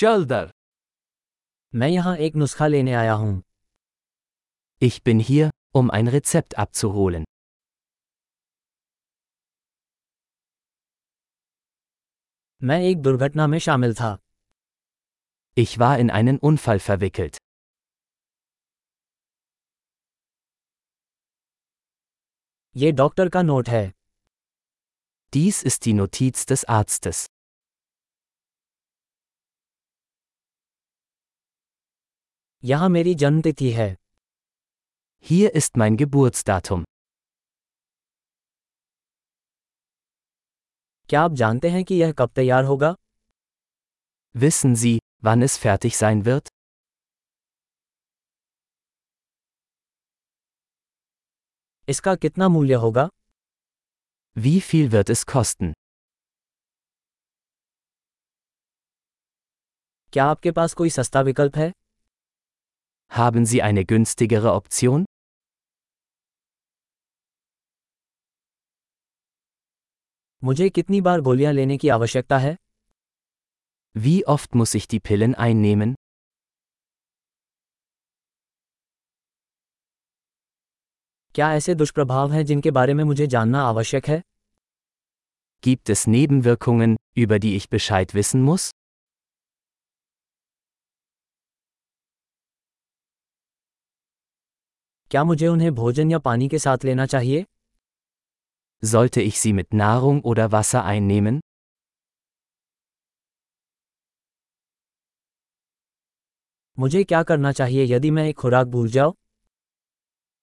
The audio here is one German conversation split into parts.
चल दर मैं यहाँ एक नुस्खा लेने आया हूँ Ich bin hier, um ein Rezept abzuholen. मैं एक दुर्घटना में शामिल था Ich war in einen Unfall verwickelt. ये डॉक्टर का नोट है Dies ist die Notiz des Arztes. यहाँ मेरी जन्मतिथि है Hier ist mein Geburtsdatum. क्या आप जानते हैं कि यह कब तैयार होगा Wissen Sie, wann es fertig sein wird? इसका कितना मूल्य होगा Wie viel wird es kosten? क्या आपके पास कोई सस्ता विकल्प है Haben Sie eine günstigere Option? मुझे कितनी बार गोलियां लेने की आवश्यकता है Wie oft muss ich die Pillen einnehmen? क्या ऐसे दुष्प्रभाव हैं जिनके बारे में मुझे जानना आवश्यक है Gibt es Nebenwirkungen, über die ich Bescheid wissen muss? क्या मुझे उन्हें भोजन या पानी के साथ लेना चाहिए Sollte ich sie mit Nahrung oder Wasser einnehmen? मुझे क्या करना चाहिए यदि मैं एक खुराक भूल जाऊँ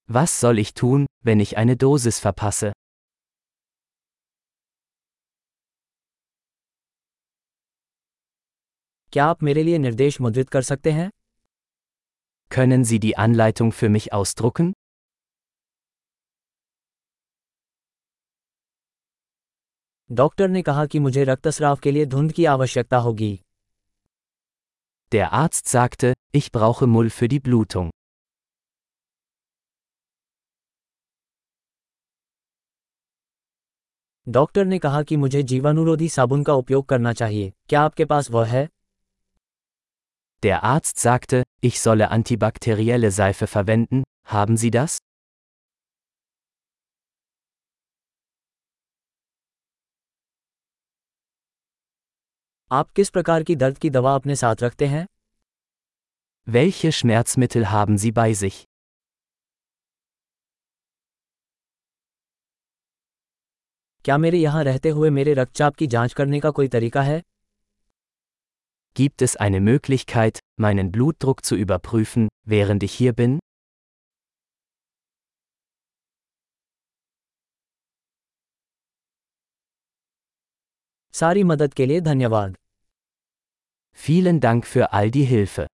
Was soll ich tun, wenn ich eine Dosis verpasse? क्या आप मेरे लिए निर्देश मुद्रित कर सकते हैं Können Sie die Anleitung für mich ausdrucken? Doctor ने कहा कि मुझे रक्तस्राव के लिए धुंध की आवश्यकता होगी Der Arzt sagte, ich brauche Mull für die Blutung. Doctor ने कहा कि मुझे जीवाणुरोधी साबुन का उपयोग करना चाहिए क्या आपके पास वह है Der Arzt sagte, ich solle antibakterielle Seife verwenden, haben Sie das? आप किस प्रकार की दर्द की दवा अपने साथ रखते हैं Welche Schmerzmittel haben Sie bei sich? क्या मेरे यहाँ रहते हुए मेरे रक्तचाप की जांच करने का कोई तरीका है Gibt es eine Möglichkeit, meinen Blutdruck zu überprüfen, während ich hier bin? सारी मदद के लिए धन्यवाद Vielen Dank für all die Hilfe.